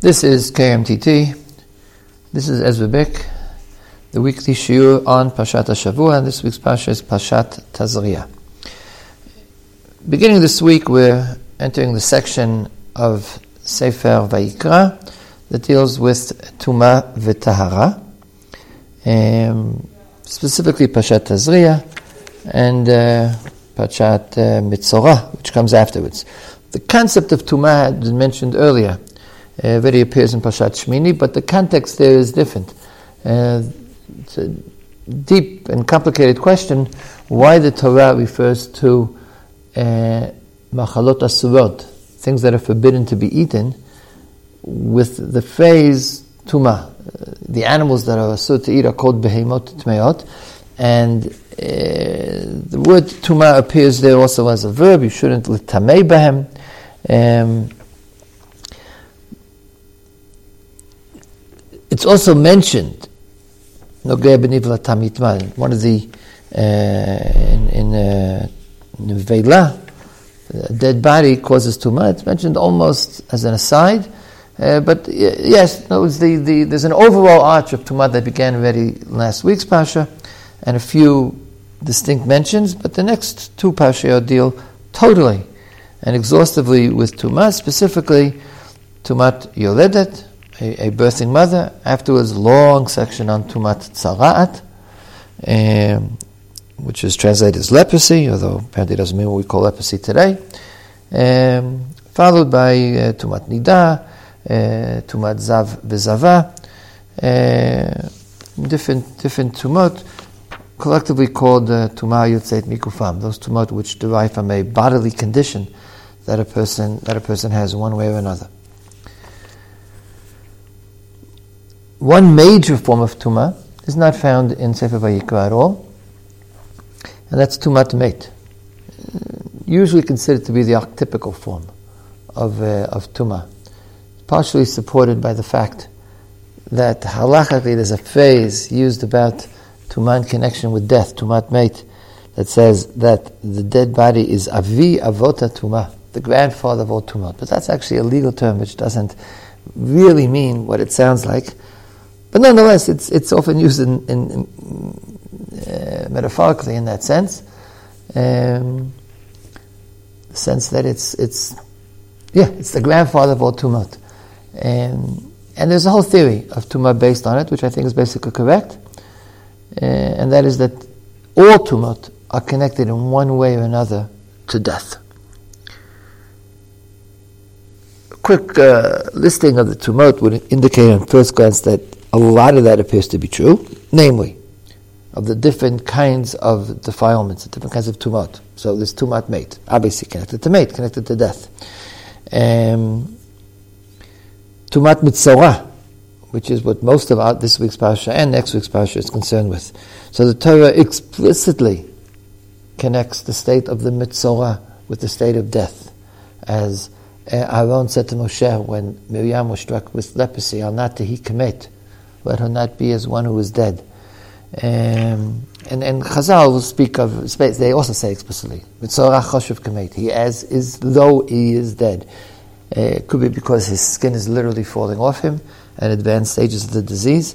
This is KMTT. This is Ezra Bick, the weekly shiur on Pashat Shavua, and this week's Pasha is Pashat Tazria. Beginning this week, we're entering the section of Sefer Vayikra that deals with Tuma v'Tahara, um, specifically Pashat Tazria and uh, Pashat uh, Mitzorah, which comes afterwards. The concept of Tuma had been mentioned earlier uh, appears in Pashat Shmini, but the context there is different. Uh, it's a deep and complicated question why the Torah refers to uh, machalot asurot, things that are forbidden to be eaten, with the phrase tuma. Uh, the animals that are asur to eat are called behemot tmeot, and uh, the word tuma appears there also as a verb. You shouldn't litamei behem. Um, It's also mentioned, one of the, uh, in, in uh, Vela, a dead body causes tumah. It's mentioned almost as an aside. Uh, but yes, no, the, the, there's an overall arch of tumah that began already last week's pasha, and a few distinct mentions. But the next two pasha deal totally and exhaustively with tumah, specifically tumat yoledet, a, a birthing mother. Afterwards, long section on Tumat Tzara'at, um, which is translated as leprosy, although apparently doesn't mean what we call leprosy today. Um, followed by uh, Tumat Nida, uh, Tumat Zav V'Zava, uh, different, different Tumot, collectively called uh, Tumah Yotzeit Megufam, those Tumot which derive from a bodily condition that a person, that a person has one way or another. One major form of tuma is not found in Sefer Vayikra at all, and that's tumat mate, usually considered to be the archetypical form of, uh, of tuma, partially supported by the fact that halachically there's a phrase used about tuma in connection with death, tumat mate, that says that the dead body is avi avota tuma, the grandfather of all tumot. But that's actually a legal term which doesn't really mean what it sounds like. But nonetheless, it's, it's often used in, in, in uh, metaphorically in that sense. Um, the sense that it's, it's, yeah, it's the grandfather of all tumot. Um, and there's a whole theory of tumah based on it, which I think is basically correct. Uh, and that is that all tumot are connected in one way or another to death. A quick uh, listing of the tumot would indicate on first glance that a lot of that appears to be true, namely, of the different kinds of defilements, the different kinds of tumat. So there's tumat mate, obviously connected to mate, connected to death. Um, tumat mitzorah, which is what most of our, this week's parsha and next week's parsha is concerned with. So the Torah explicitly connects the state of the mitzorah with the state of death, as Aaron said to Moshe when Miriam was struck with leprosy, "Al he commit." Let her not be as one who is dead. Um, and, and Chazal will speak of, they also say explicitly, he as is though he is dead. Uh, it could be because his skin is literally falling off him at advanced stages of the disease.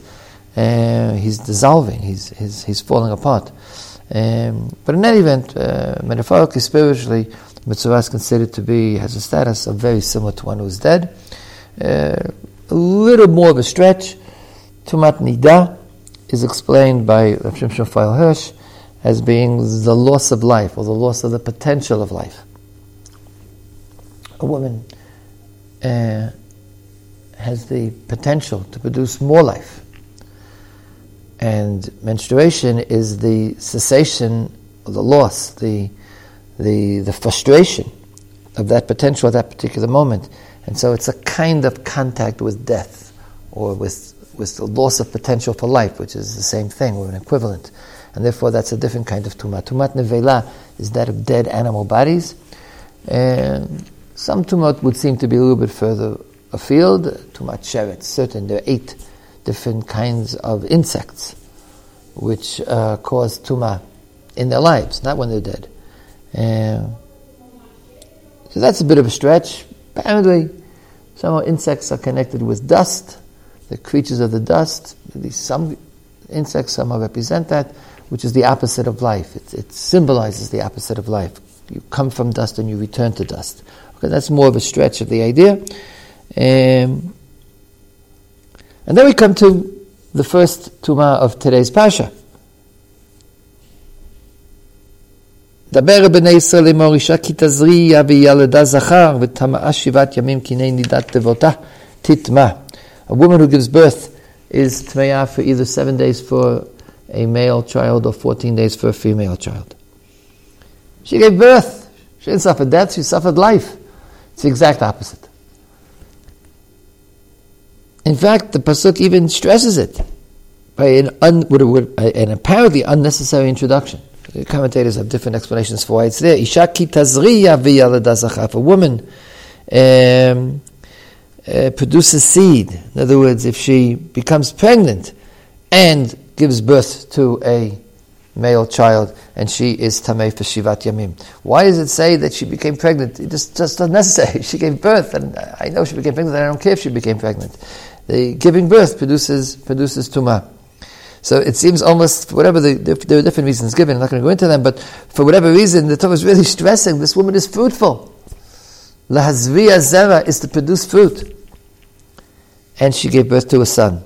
Uh, he's dissolving, he's, he's, he's falling apart. Um, but in any event, uh, metaphorically, spiritually, Metzorah is considered to be, has a status of very similar to one who is dead. Uh, a little more of a stretch, Tumat Nida is explained by Rav Shimshon Raphael Hirsch as being the loss of life or the loss of the potential of life. A woman uh, has the potential to produce more life. And menstruation is the cessation of the loss, the, the, the frustration of that potential at that particular moment. And so it's a kind of contact with death or with with the loss of potential for life, which is the same thing, or an equivalent. And therefore, that's a different kind of tumat. Tumat nevela is that of dead animal bodies. And some tumat would seem to be a little bit further afield. Tumat sheret, certain. There are eight different kinds of insects which uh, cause tuma in their lives, not when they're dead. so that's a bit of a stretch. Apparently, Somehow insects are connected with dust, the creatures of the dust. Some insects somehow represent that, which is the opposite of life. It, it symbolizes the opposite of life. You come from dust and you return to dust. Okay, that's more of a stretch of the idea. Um, and then we come to the first tuma of today's pasha. דבר בני ישראל לאמור אישה כי תזריע וילדה זכר וטמאה שבעת ימים כי נידת תבותה תטמא. a woman who gives birth is tmeah for either seven days for a male child or 14 days for a female child. She gave birth. She didn't suffer death, she suffered life. It's the exact opposite. In fact, the Pasuk even stresses it by an, un, an apparently unnecessary introduction. The commentators have different explanations for why it's there. Isha ki tazriya If a woman um, uh, produces seed, in other words, if she becomes pregnant and gives birth to a male child and she is tamei for shivat yamim. Why does it say that she became pregnant? It just just unnecessary. She gave birth, and I know she became pregnant. And I don't care if she became pregnant. The giving birth produces produces tuma. So it seems almost whatever the, there are different reasons given. I'm not going to go into them, but for whatever reason, the Torah is really stressing this woman is fruitful. Lahazviya zera is to produce fruit, and she gave birth to a son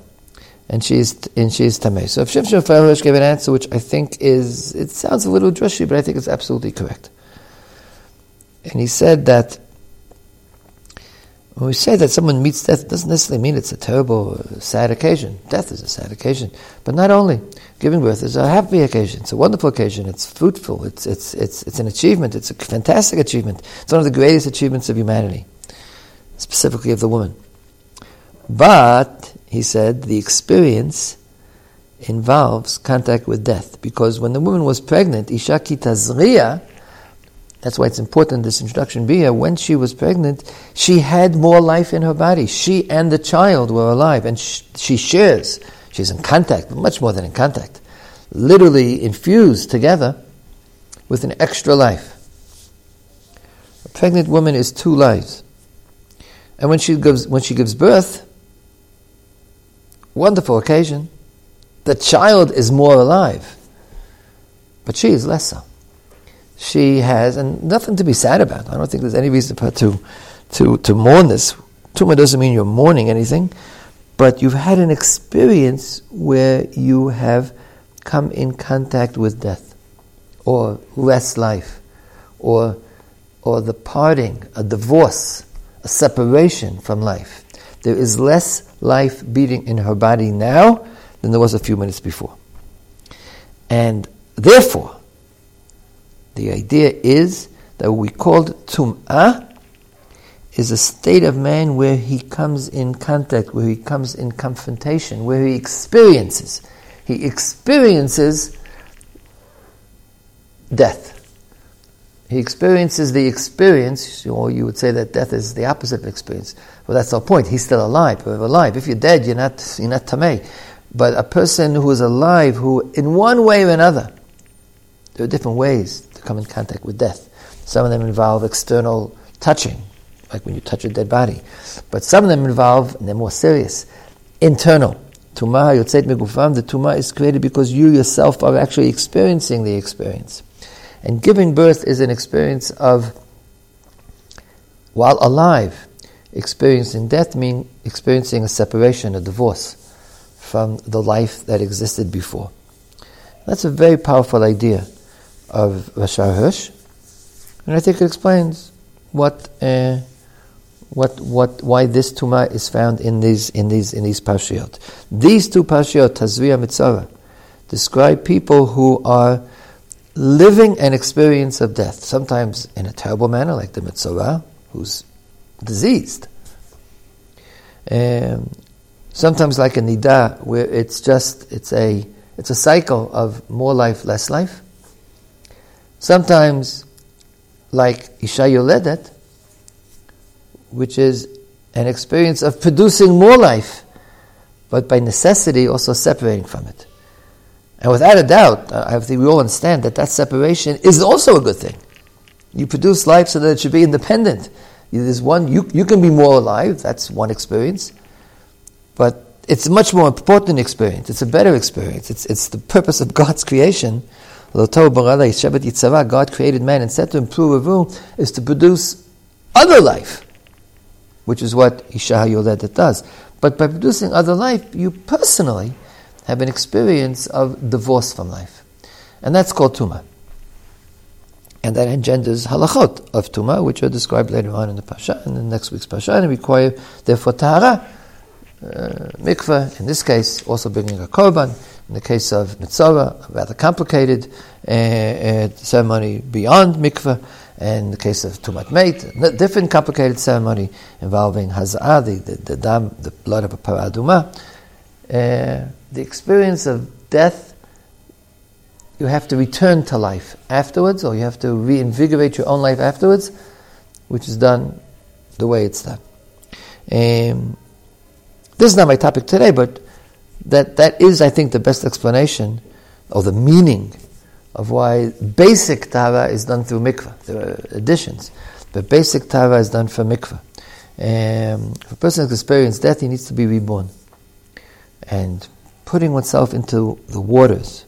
and she is and she is tamei. So if Shimshon Farash gave an answer, which I think is it sounds a little drushy, but I think it's absolutely correct. And he said that when we say that someone meets death, it doesn't necessarily mean it's a terrible, uh, sad occasion. Death is a sad occasion, but not only giving birth is a happy occasion. It's a wonderful occasion. It's fruitful. It's it's it's it's an achievement. It's a fantastic achievement. It's one of the greatest achievements of humanity, specifically of the woman. But he said the experience involves contact with death. Because when the woman was pregnant, Ishaki Tazriya, that's why it's important this introduction be here, when she was pregnant, she had more life in her body. She and the child were alive, and she shares. She's in contact, much more than in contact. Literally infused together with an extra life. A pregnant woman is two lives. And when she gives, when she gives birth, Wonderful occasion. The child is more alive, but she is less so. She has, and nothing to be sad about. I don't think there's any reason for her to, to, to mourn this. Tuma doesn't mean you're mourning anything, but you've had an experience where you have come in contact with death, or less life, or, or the parting, a divorce, a separation from life. There is less life beating in her body now than there was a few minutes before. And therefore, the idea is that what we called tum'ah is a state of man where he comes in contact, where he comes in confrontation, where he experiences. He experiences death. He experiences the experience, or you would say that death is the opposite of experience. Well, that's our point. He's still alive. We're alive. If you're dead, you're not, you're not tamei. But a person who is alive, who in one way or another, there are different ways come in contact with death. Some of them involve external touching, like when you touch a dead body. But some of them involve, and they're more serious, internal. Tumah yotzet megufam, the tumah is created because you yourself are actually experiencing the experience. And giving birth is an experience of, while alive, experiencing death means experiencing a separation, a divorce from the life that existed before. That's a very powerful idea of Rashar Hirsch, and I think it explains what, uh, what, what, why this tuma is found in these, in these, in these parshiot. These two parshiot, Tazria Metzorah, describe people who are living an experience of death, sometimes in a terrible manner, like the Metzorah, who's diseased. Um, sometimes like a Nida, where it's just, it's a, it's a cycle of more life, less life. Sometimes like Isha Yoledet, which is an experience of producing more life, but by necessity also separating from it. And without a doubt, I think we all understand that that separation is also a good thing. You produce life so that it should be independent. There's one, you, you can be more alive, that's one experience, but it's a much more important experience. It's a better experience. It's, it's the purpose of God's creation. God created man and said to him, is to produce other life, which is what Isha Yoledet does. But by producing other life, you personally have an experience of divorce from life. And that's called Tumah. And that engenders halachot of Tumah, which are described later on in the Pasha, in next week's Pasha, and require, therefore, Tahara, uh, mikveh, in this case, also bringing a korban. In the case of metzorah, a rather complicated uh, uh, ceremony beyond mikveh. And the case of tumat meit, a different complicated ceremony involving hazah, the, the, the, dam, the blood of a paraduma. Uh, the experience of death, you have to return to life afterwards, or you have to reinvigorate your own life afterwards, which is done the way it's done. Um, this is not my topic today, but that, that is, I think, the best explanation or the meaning of why basic tava is done through mikveh. There are additions, but basic tava is done for mikveh. Um, if a person has experienced death, he needs to be reborn. And putting oneself into the waters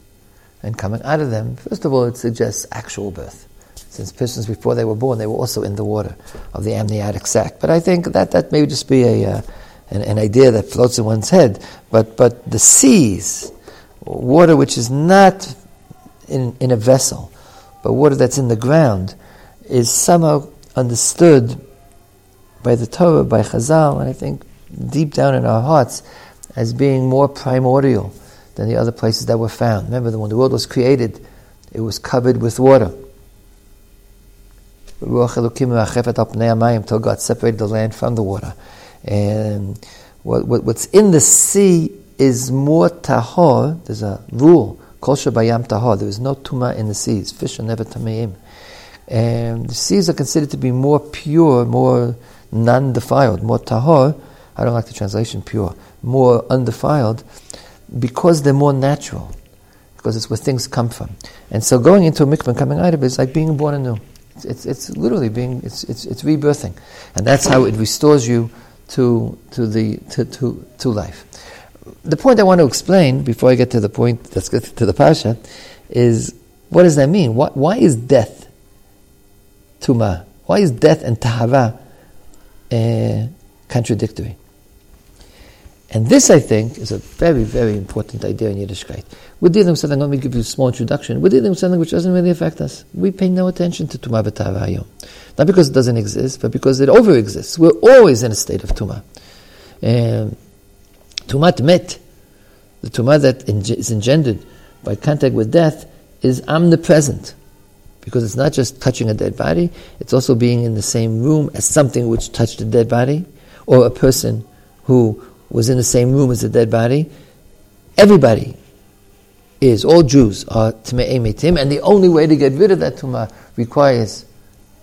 and coming out of them, first of all, it suggests actual birth. Since persons before they were born, they were also in the water of the amniotic sac. But I think that that may just be a, uh, an, an idea that floats in one's head, but, but the seas, water which is not in, in a vessel, but water that's in the ground, is somehow understood by the Torah, by Chazal, and I think deep down in our hearts, as being more primordial than the other places that were found. Remember that when the world was created, it was covered with water. God separated the land from the water. And what, what, what's in the sea is more tahor. There's a rule, kol bayam tahor. There is no tuma in the seas. Fish are never tameim. And the seas are considered to be more pure, more non-defiled, more tahor. I don't like the translation pure. More undefiled because they're more natural. Because it's where things come from. And so going into a mikvah and coming out of it is like being born anew. It's, it's, it's literally being, it's, it's, it's rebirthing. And that's how it restores you to, to, the, to, to, to life. The point I want to explain before I get to the point, let's get to the Pasha, is what does that mean? Why, why is death tuma? Why is death and tahara uh, contradictory? And this, I think, is a very, very important idea in Yiddishkeit. We're dealing with something, let me give you a small introduction. We're dealing with something which doesn't really affect us. We pay no attention to Tumah B'Tavayim. Not because it doesn't exist, but because it over exists. We're always in a state of Tumah. Um, tumat Met, the Tumah that is engendered by contact with death, is omnipresent. Because it's not just touching a dead body, it's also being in the same room as something which touched a dead body, or a person who was in the same room as the dead body. Everybody is, all Jews are Tme'ei Metim, and the only way to get rid of that Tumah requires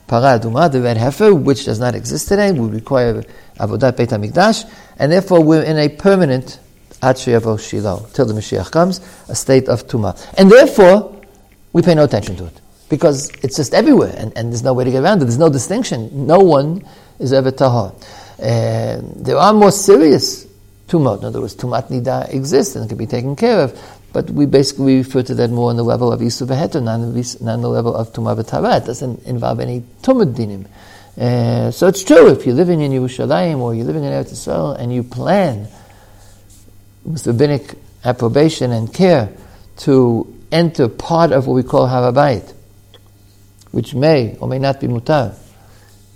Paraduma, the red heifer, which does not exist today, would require Avodat Beit HaMikdash, and therefore we're in a permanent Ad Shiloh, till the Mashiach comes, a state of Tumah. And therefore, we pay no attention to it. Because it's just everywhere, and, and there's no way to get around it. There's no distinction. No one is ever tahor. Uh, there are more serious tumot. In other words, tumat nida exists and can be taken care of. But we basically refer to that more on the level of isu v'heter, not on the level of tumah v'tara. It doesn't involve any tumad dinim. Uh, so it's true, if you're living in Yerushalayim or you're living in Eretz Yisrael and you plan with rabbinic approbation and care to enter part of what we call Harabayit, which may or may not be mutar,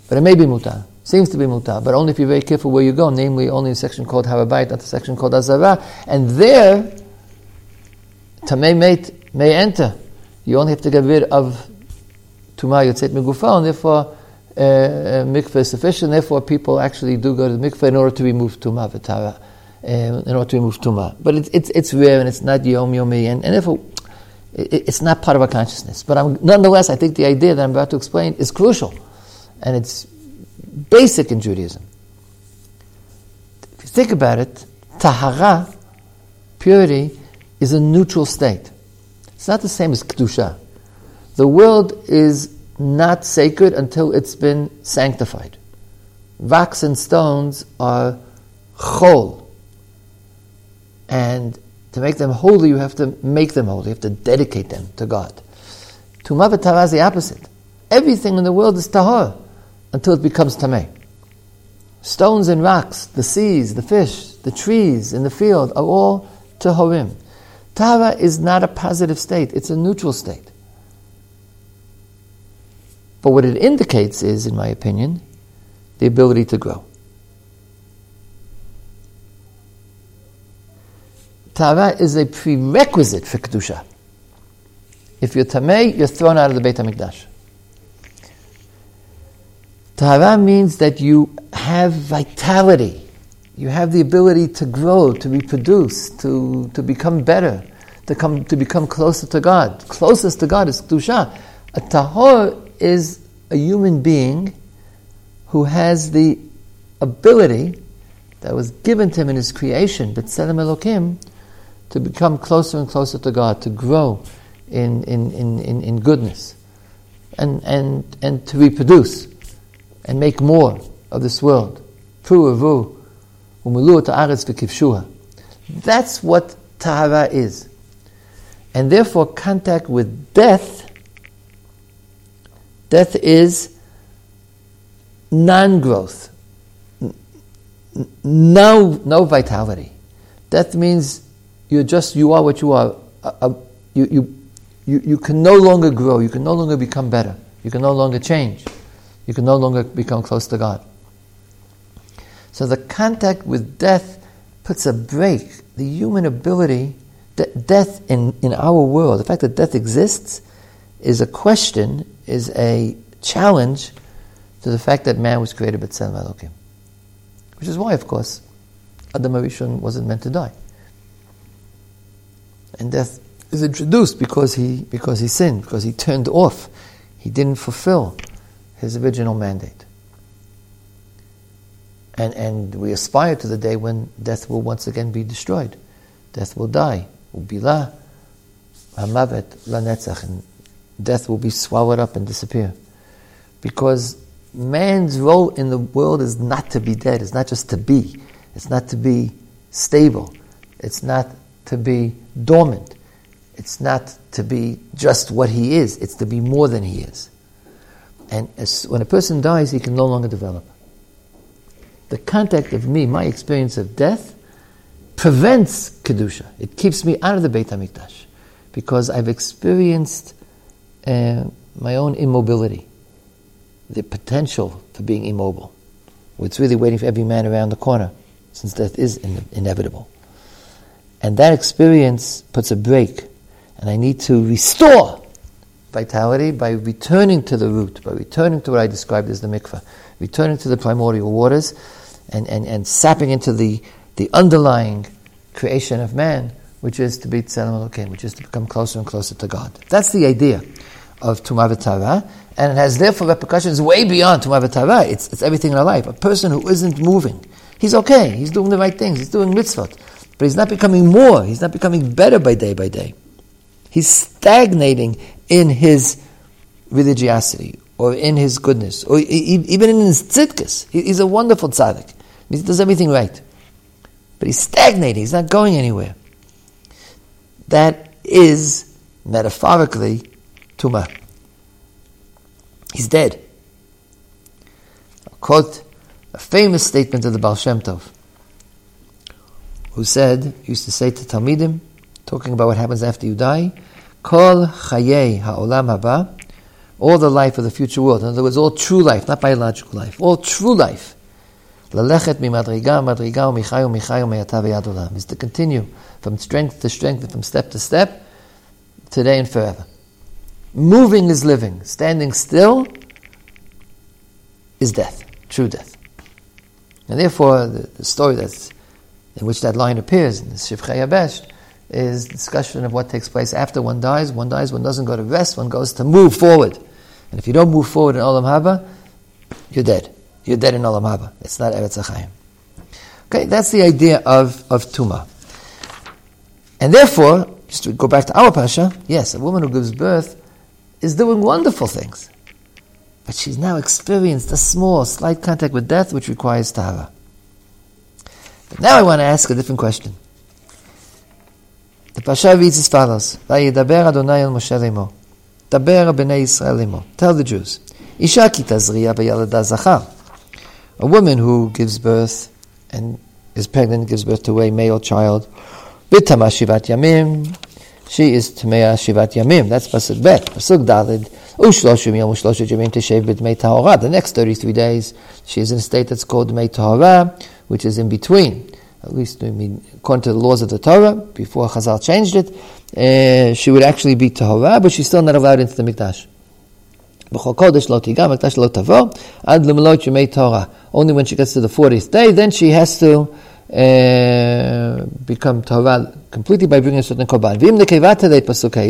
but it may be mutar. Seems to be mutar, but only if you're very careful where you go, namely only a section called Harabayit, not a section called Azara. And there, Tamei mate may enter. You only have to get rid of Tumah Yotzet Megufa, and therefore uh, uh, mikveh is sufficient. Therefore, people actually do go to the mikveh in order to remove Tumah V'tara, um, in order to remove Tumah. But it's, it's, it's rare and it's not Yom Yomi, and, and therefore, it, it's not part of our consciousness. But I'm, nonetheless, I think the idea that I'm about to explain is crucial. And it's basic in Judaism. If you think about it, tahara, purity, is a neutral state. It's not the same as kedusha. The world is not sacred until it's been sanctified. rocks and stones are chol. And to make them holy, you have to make them holy. You have to dedicate them to God. Tumah v'tara is the opposite. Everything in the world is tahor until it becomes tameh. Stones and rocks, the seas, the fish, the trees in the field are all tahorim. Tahara is not a positive state, it's a neutral state. But what it indicates is, in my opinion, the ability to grow. Tahara is a prerequisite for Kedusha. If you're Tameh, you're thrown out of the Beit HaMikdash. Tahara means that you have vitality. You have the ability to grow, to reproduce, to, to become better, to, come, to become closer to God. Closest to God is Kedusha. A Tahor is a human being who has the ability that was given to him in his creation, B'Tselem Elokim, to become closer and closer to God, to grow in, in, in, in, in goodness, and, and, and to reproduce and make more of this world. That's what Tahara is. And therefore, contact with death, death is non growth, no, no vitality. Death means you're just, you are what you are. You, you, you, you can no longer grow, you can no longer become better, you can no longer change, you can no longer become close to God. So the contact with death puts a break. The human ability, de- death in, in our world, the fact that death exists, is a question, is a challenge to the fact that man was created by B'Tselem Elokim. Which is why, of course, Adam Arishon wasn't meant to die and death is introduced because he because he sinned, because he turned off, he didn't fulfill his original mandate. And and we aspire to the day when death will once again be destroyed. Death will die. Ubila hamavet lanetzach, and death will be swallowed up and disappear. Because man's role in the world is not to be dead. It's not just to be. It's not to be stable. It's not to be dormant. It's not to be just what he is, it's to be more than he is. And as, when a person dies, he can no longer develop. The contact of me, my experience of death, prevents Kedusha. It keeps me out of the Beit HaMikdash because I've experienced uh, my own immobility, the potential for being immobile. It's really waiting for every man around the corner, since death is in- inevitable. And that experience puts a break. And I need to restore vitality by returning to the root, by returning to what I described as the mikveh, returning to the primordial waters and, and, and sapping into the, the underlying creation of man, which is to be Tzelem Elokim, which is to become closer and closer to God. That's the idea of Tumah V'Tara, and it has therefore repercussions way beyond Tumah V'Tara. It's, it's everything in our life. A person who isn't moving, he's okay, he's doing the right things, he's doing mitzvot, but he's not becoming more, he's not becoming better by day by day. He's stagnating in his religiosity or in his goodness or even in his tzidkus. He's a wonderful tzaddik. He does everything right. But he's stagnating, he's not going anywhere. That is, metaphorically, tumah. He's dead. I'll quote a famous statement of the Baal Shem Tov who said, used to say to Talmidim, talking about what happens after you die, Kol chayei ha'olam haba, all the life of the future world. In other words, all true life, not biological life, all true life. Lalechet mimadriga madriga u'michayu michayu me'ata v'yad olam. Is to continue from strength to strength and from step to step, today and forever. Moving is living. Standing still is death, true death. And therefore, the, the story that's in which that line appears in the Shivchei HaBesht, is discussion of what takes place after one dies. One dies, one doesn't go to rest, one goes to move forward. And if you don't move forward in Olam Haba, you're dead. You're dead in Olam Haba. It's not Eretz HaChaim. Okay, that's the idea of, of Tuma. And therefore, just to go back to our Pasha, yes, a woman who gives birth is doing wonderful things. But she's now experienced a small, slight contact with death, which requires tahara. But now I want to ask a different question. The Pasha reads as follows: "Vayidaber Adonai el Moshe lemo, daber b'nei Yisrael lemo." Tell the Jews, "Isha ki tazriya b'yalada zachar." A woman who gives birth and is pregnant, gives birth to a male child, b'tama shivat yamim. She is tmea shivat yamim. That's pasuk bet. Pasuk dalid. Ushloshim yom ushloshim yamim teshev b'dmei tahora. The next thirty-three days, she is in a state that's called dmei tahora, which is in between at least I mean, according to the laws of the Torah, before Chazal changed it, uh, she would actually be Tahora, but she's still not allowed into the Mikdash. Only when she gets to the 40th day, then she has to uh, become Tahora completely by bringing a certain korban.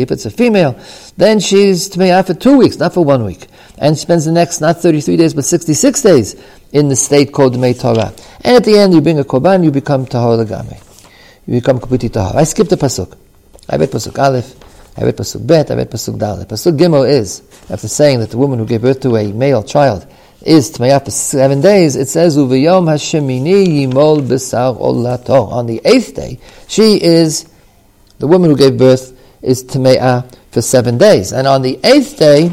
If it's a female, then she's Tmeah for two weeks, not for one week. And spends the next, not 33 days, but 66 days in the state called Dmei Tahora. And at the end, you bring a korban, you become tahor legame. You become completely tahor. I skipped the pasuk. I read pasuk aleph. I read pasuk bet. I read pasuk dalet. Pasuk gimel is after saying that the woman who gave birth to a male child is tmayah for seven days. It says uvayom hashemini yimol besar olato. On the eighth day, she is the woman who gave birth is tmayah for seven days, and on the eighth day,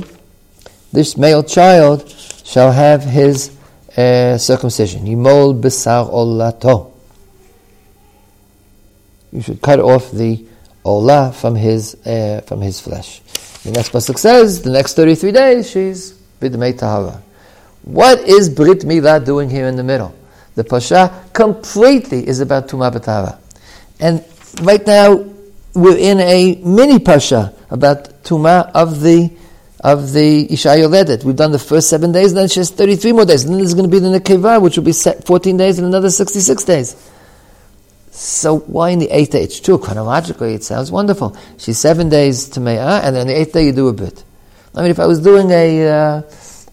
this male child shall have his uh, circumcision. Yimol besar olato. You should cut off the olah from his uh, from his flesh. The next pasuk says the next thirty three days she's bidmei tahara. What is Brit Milah doing here in the middle? The Pasha completely is about Tumah B'Tahara. And right now, we're in a mini Pasha about Tumah of the of the Isha Yoledet. We've done the first seven days, and then she has 33 more days. And then there's going to be the Nekeva, which will be 14 days and another 66 days. So why in the eighth day? It's true, chronologically it sounds wonderful. She's seven days to Me'ah, and then the eighth day you do a bit. I mean, if I was doing a, uh,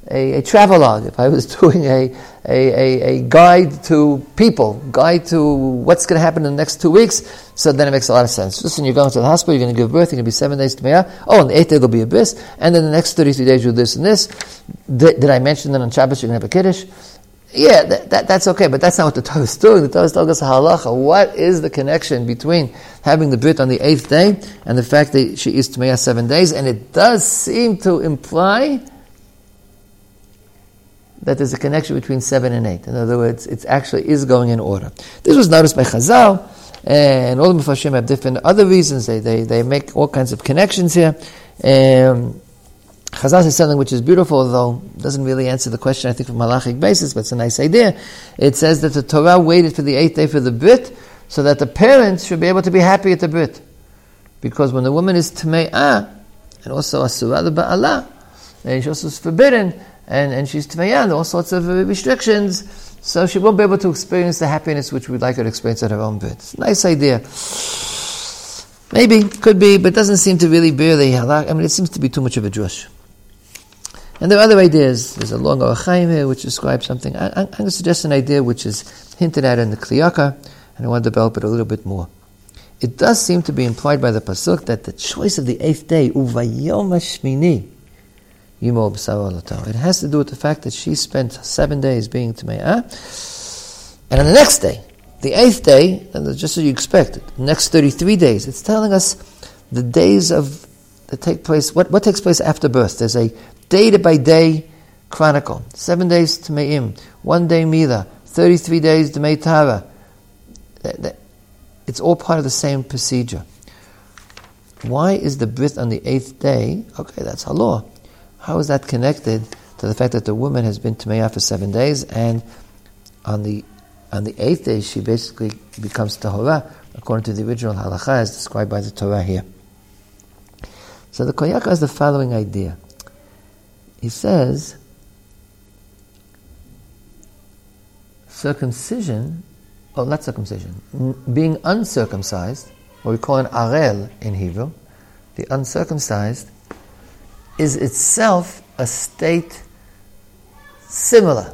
a, a travelogue, if I was doing a, a, a, guide to people, guide to what's going to happen in the next two weeks, so then it makes a lot of sense. Listen, you're going to the hospital, you're going to give birth, you're going to be seven days to Me'ah. Oh, on the eighth day there'll be a bris, and then the next 33 days you'll do this and this. Did, did I mention that on Shabbos you're going to have a Kiddush? Yeah, that, that, that's okay, but that's not what the Torah is doing. The Torah is telling us halacha. What is the connection between having the brit on the eighth day and the fact that she is Tmeya seven days? And it does seem to imply that there's a connection between seven and eight. In other words, it actually is going in order. This was noticed by Chazal, and all the Meforshim have different other reasons. They, they, they make all kinds of connections here. Um, Chazal says something which is beautiful, though doesn't really answer the question, I think, from halachic basis, but it's a nice idea. It says that the Torah waited for the eighth day for the brit, so that the parents should be able to be happy at the brit. Because when the woman is tme'ah, and also asura the ba'ala, and she also is forbidden, and, and she's tme'ah, and all sorts of uh, restrictions, so she won't be able to experience the happiness which we'd like her to experience at her own a nice idea. Maybe, could be, but doesn't seem to really bear the halak. I mean, it seems to be too much of a drush. And there are other ideas. There's a long Chaim here which describes something. I, am going to suggest an idea which is hinted at in the Kli Yakar, and I want to develop it a little bit more. It does seem to be implied by the pasuk that the choice of the eighth day, uvayom hashmini, it has to do with the fact that she spent seven days being Tme'ah, and on the next day, the eighth day, and just as you expect, the next 33 days, it's telling us the days of that take place, what, what takes place after birth. There's a day by day chronicle. Seven days to Me'im, one day Mila, 33 days to Meitara. It's all part of the same procedure. Why is the brit on the eighth day? Okay, that's law. How is that connected to the fact that the woman has been Tameah for seven days and on the on the eighth day she basically becomes Tahora according to the original halacha as described by the Torah here. So the Kli Yakar has the following idea he says circumcision, oh, not circumcision, being uncircumcised, what we call an arel in Hebrew, the uncircumcised, is itself a state similar.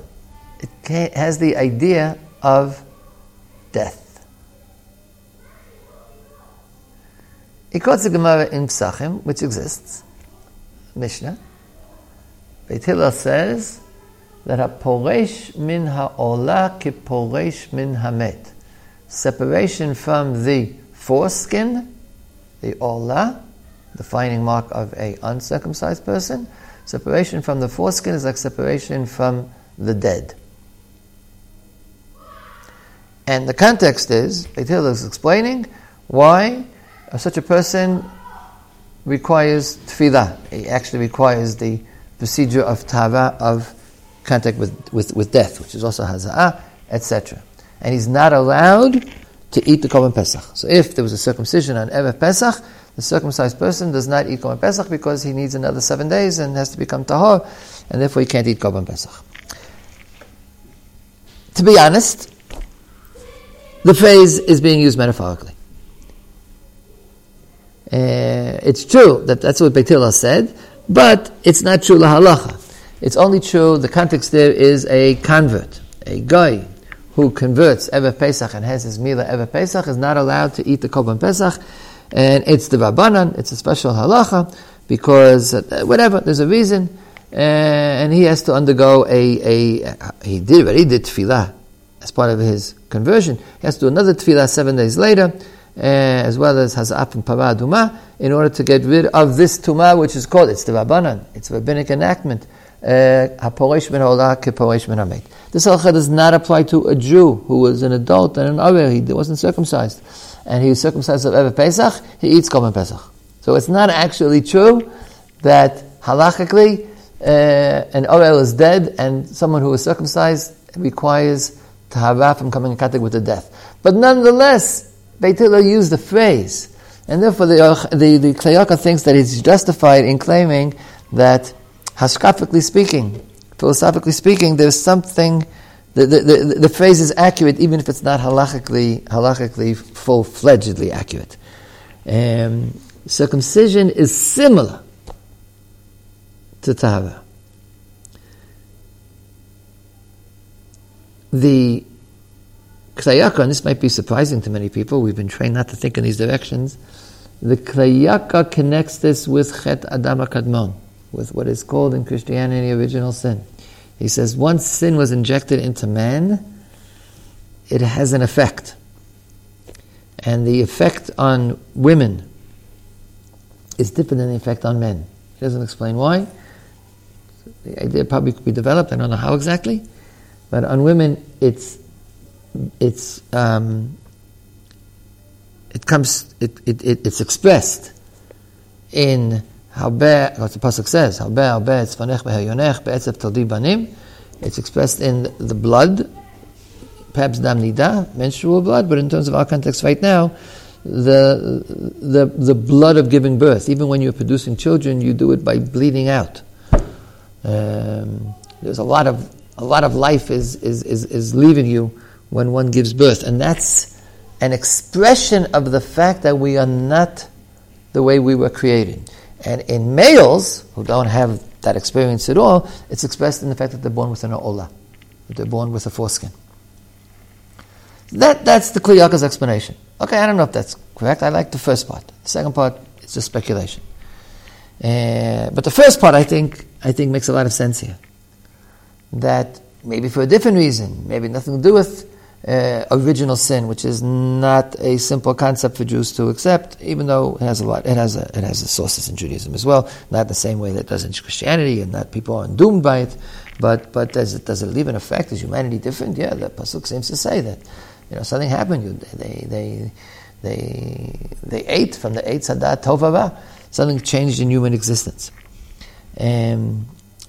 It has the idea of death. He quotes the Gemara in Psachim, which exists, Mishnah, Beit Hillel says that a poresh min ha'olah ki poresh min hamet. Separation from the foreskin, the olah, the defining mark of a uncircumcised person. Separation from the foreskin is like separation from the dead. And the context is, Beit is explaining why such a person requires tevilah. He actually requires the procedure of tava, of contact with, with, with death, which is also haza'ah, etc. And he's not allowed to eat the Korban Pesach. So if there was a circumcision on Erev Pesach, the circumcised person does not eat Korban Pesach because he needs another seven days and has to become tahor, and therefore he can't eat Korban Pesach. To be honest, the phrase is being used metaphorically. Uh, it's true that that's what Beit Hillel said, but it's not true lahalacha. It's only true, the context there is a convert, a guy who converts Erev Pesach and has his Mila Erev Pesach is not allowed to eat the Korban Pesach, and it's the Rabbanan, it's a special halacha, because uh, whatever, there's a reason, uh, and he has to undergo a, a he did already did tevilah as part of his conversion. He has to do another tevilah seven days later, uh, as well as Haza'ah and Paraduma, in order to get rid of this tuma, which is called, it's the Rabbanan, it's a rabbinic enactment. Uh, this halacha does not apply to a Jew who was an adult and an arel, he wasn't circumcised. And he was circumcised of Erev Pesach, he eats Korban Pesach. So it's not actually true that halachically uh, an Orel is dead and someone who is circumcised requires tahara from coming in contact with the death. But nonetheless, Beit Hillel used the phrase, and therefore the, the, the Kli thinks that it's justified in claiming that, hashkafically speaking, philosophically speaking, there's something, the, the, the, the phrase is accurate even if it's not halachically, halachically full-fledgedly accurate. Um, circumcision is similar to tahara. The Kli Yakar, and this might be surprising to many people, we've been trained not to think in these directions. The Kli Yakar connects this with Chet Adam Kadmon, with what is called in Christianity original sin. He says once sin was injected into man, it has an effect. And the effect on women is different than the effect on men. He doesn't explain why. The idea probably could be developed, I don't know how exactly. But on women, it's it's um, it comes it, it, it, it's expressed in what the Pasuk says, Behayonech, It's expressed in the blood, perhaps Dam menstrual blood, but in terms of our context right now, the, the, the blood of giving birth. Even when you're producing children, you do it by bleeding out. Um, there's a lot of, a lot of life is, is, is, is leaving you when one gives birth. And that's an expression of the fact that we are not the way we were created. And in males who don't have that experience at all, it's expressed in the fact that they're born with an ola, that they're born with a foreskin. That, that's the Kli Yakar's explanation. Okay, I don't know if that's correct. I like the first part. The second part is just speculation. Uh, but the first part, I think, I think makes a lot of sense here. That maybe for a different reason, maybe nothing to do with uh, original sin, which is not a simple concept for Jews to accept, even though it has a lot, it has a, it has a sources in Judaism as well, not the same way that does in Christianity, and that people are doomed by it. But but does it does it leave an effect? Is humanity different? Yeah, the pasuk seems to say that you know something happened. You, they they they they ate from the eight sadat tovava. Something changed in human existence. Um,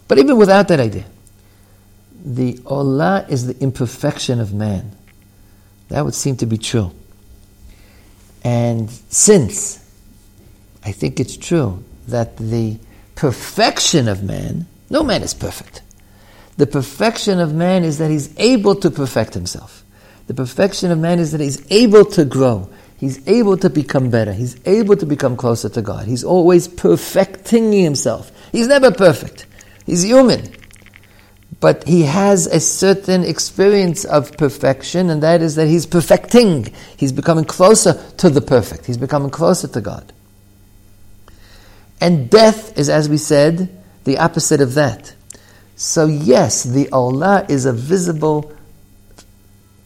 but even without that idea, the olah is the imperfection of man. That would seem to be true. And since I think it's true that the perfection of man, no man is perfect. The perfection of man is that he's able to perfect himself. The perfection of man is that he's able to grow. He's able to become better. He's able to become closer to God. He's always perfecting himself. He's never perfect. He's human but he has a certain experience of perfection, and that is that he's perfecting. He's becoming closer to the perfect. He's becoming closer to God. And death is, as we said, the opposite of that. So yes, the Allah is a visible,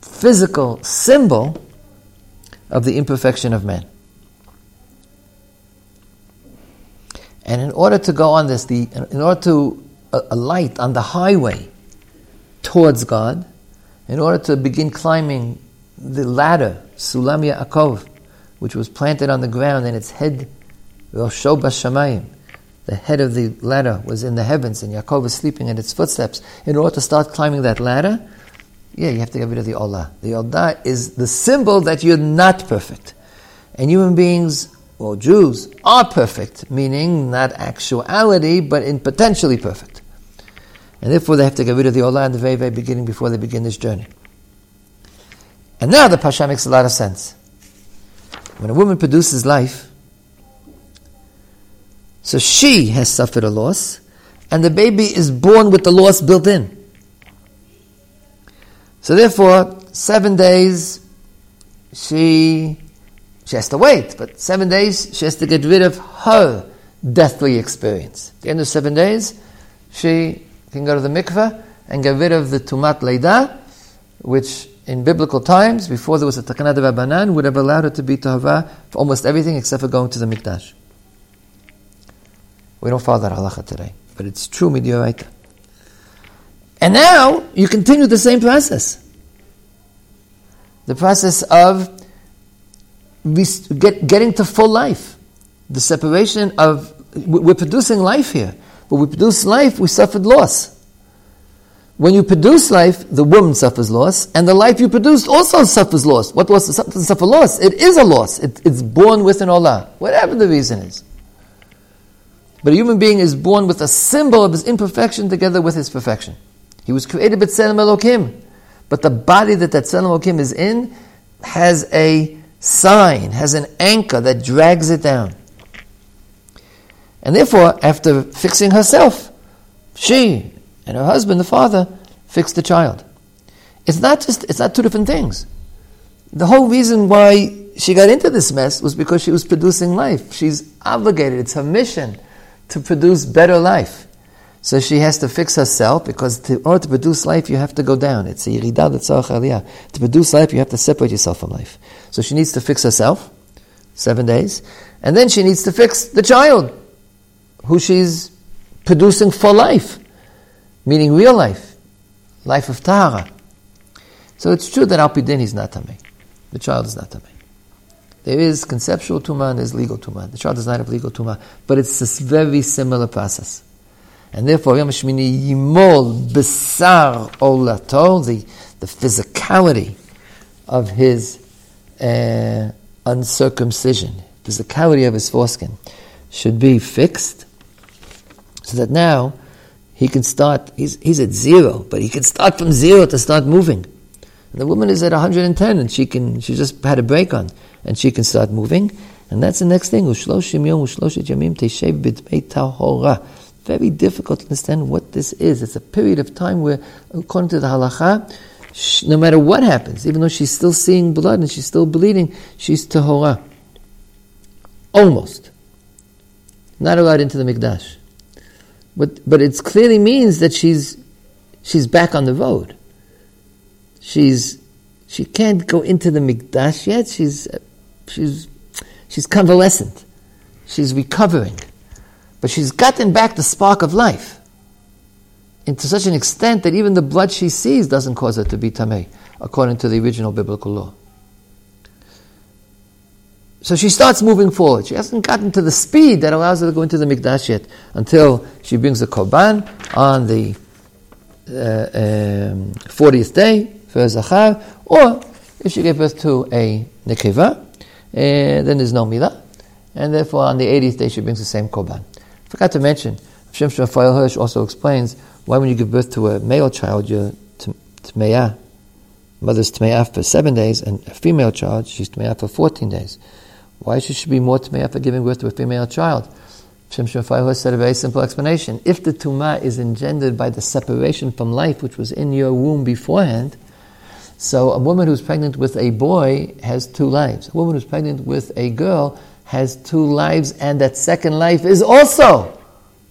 physical symbol of the imperfection of man. And in order to go on this, the, in order to alight on the highway towards God, in order to begin climbing the ladder, Sulam Yaakov, which was planted on the ground and its head, Rosho Bashamayim, the head of the ladder was in the heavens and Yaakov is sleeping in its footsteps. In order to start climbing that ladder, yeah, you have to get rid of the Orlah. The Orlah is the symbol that you're not perfect. And human beings, or Jews, are perfect, meaning not actuality, but in potentially perfect. And therefore they have to get rid of the Orlah and the very, very beginning before they begin this journey. And now the Parsha makes a lot of sense. When a woman produces life, so she has suffered a loss, and the baby is born with the loss built in. So therefore, seven days she she has to wait, but seven days she has to get rid of her deathly experience. At the end of seven days, she can go to the mikveh and get rid of the tumat leida, which in biblical times, before there was a takana de rabbanan, would have allowed her to be tahora for almost everything except for going to the mikdash. We don't follow that halacha today, but it's true midioraita. And now you continue the same process. The process of get, getting to full life. The separation of, we're producing life here. But we produce life, we suffered loss. When you produce life, the woman suffers loss, and the life you produced also suffers loss. What loss doesn't suffer loss? It is a loss. It, it's born with an orlah, whatever the reason is. But a human being is born with a symbol of his imperfection together with his perfection. He was created b'tselem Elokim. But the body that that Tselem Elokim is in has a sign, has an anchor that drags it down. And therefore, after fixing herself, she and her husband, the father, fixed the child. It's not just, it's not two different things. The whole reason why she got into this mess was because she was producing life. She's obligated, it's her mission to produce better life. So she has to fix herself because to, in order to produce life, you have to go down. It's a yiridah aliyah. To produce life, you have to separate yourself from life. So she needs to fix herself, seven days, and then she needs to fix the child, who she's producing for life, meaning real life, life of tahara. So it's true that al pi din is not tamei. The child is not tamei. There is conceptual tumah and there's legal tumah. The child does not have legal tumah, but it's a very similar process. And therefore, Yom Shmini Yimol Besar Orlato, the, the physicality of his uh, uncircumcision, physicality of his foreskin, should be fixed so that now he can start, he's, he's at zero, but he can start from zero to start moving. And the woman is at 110 and she can, she just had a break on and she can start moving. And that's the next thing. Very difficult to understand what this is. It's a period of time where, according to the halacha, no matter what happens, even though she's still seeing blood and she's still bleeding, she's tahora. Almost. Not allowed into the mikdash. But, but it clearly means that she's, she's back on the road. She's, she can't go into the mikdash yet. She's, she's, she's convalescent. She's recovering. But she's gotten back the spark of life. And to such an extent that even the blood she sees doesn't cause her to be tamei, according to the original biblical law. So she starts moving forward. She hasn't gotten to the speed that allows her to go into the mikdash yet until she brings the korban on the uh, um, 40th day for Zachar, or if she gave birth to a nekeva, uh, then there's no milah, and therefore on the 80th day she brings the same korban. Forgot to mention, Shem Raphael Hirsch also explains why when you give birth to a male child, you're mother's tmeya for seven days, and a female child, she's tmeya for 14 days. Why should she be more tmeya for giving birth to a female child? Shem Raphael said a very simple explanation. If the tumah is engendered by the separation from life which was in your womb beforehand, so a woman who's pregnant with a boy has two lives. A woman who's pregnant with a girl has two lives, and that second life is also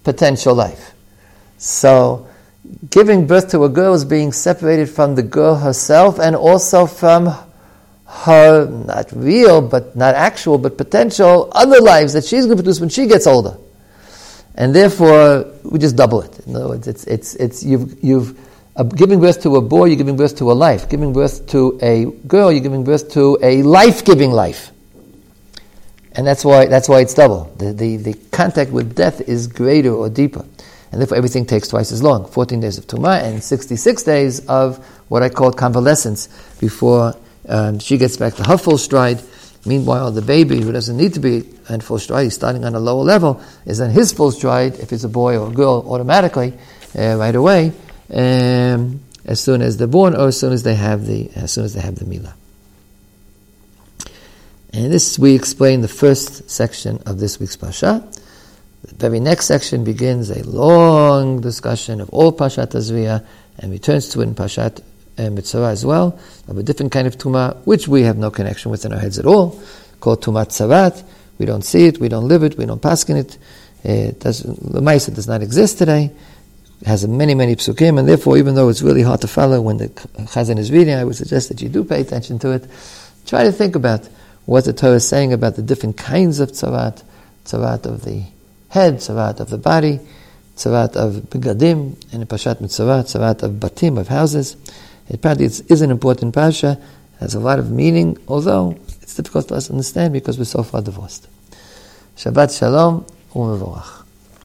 potential life. So giving birth to a girl is being separated from the girl herself and also from her, not real, but not actual, but potential other lives that she's going to produce when she gets older. And therefore, we just double it. In other words, it's, it's, it's, you've, you've uh, giving birth to a boy, you're giving birth to a life. Giving birth to a girl, you're giving birth to a life-giving life. And that's why, that's why it's double. The, the, the contact with death is greater or deeper. And therefore everything takes twice as long. 14 days of Tumah and 66 days of what I call convalescence before um, she gets back to her full stride. Meanwhile, the baby, who doesn't need to be on full stride, he's starting on a lower level, is on his full stride, if it's a boy or a girl, automatically, uh, right away, um, as soon as they're born or as soon as they have the, as soon as they have the milah. And this we explain the first section of this week's Parsha. The very next section begins a long discussion of all Parshat Tazria and returns to it in Parshat uh, Metzorah as well, of a different kind of Tumah, which we have no connection with in our heads at all, called Tumat Tzara'at. We don't see it, we don't live it, we don't paskin it. It does, the Maisa does not exist today. It has many, many psukim, and therefore, even though it's really hard to follow when the Chazan is reading, I would suggest that you do pay attention to it. Try to think about what the Torah is saying about the different kinds of tzara'at, tzara'at of the head, tzara'at of the body, tzara'at of begadim, and parshat Metzorah, tzara'at of batim, of houses. It probably is an important parsha, has a lot of meaning, although it's difficult for us to understand because we're so far divorced. Shabbat shalom, u'mevorach.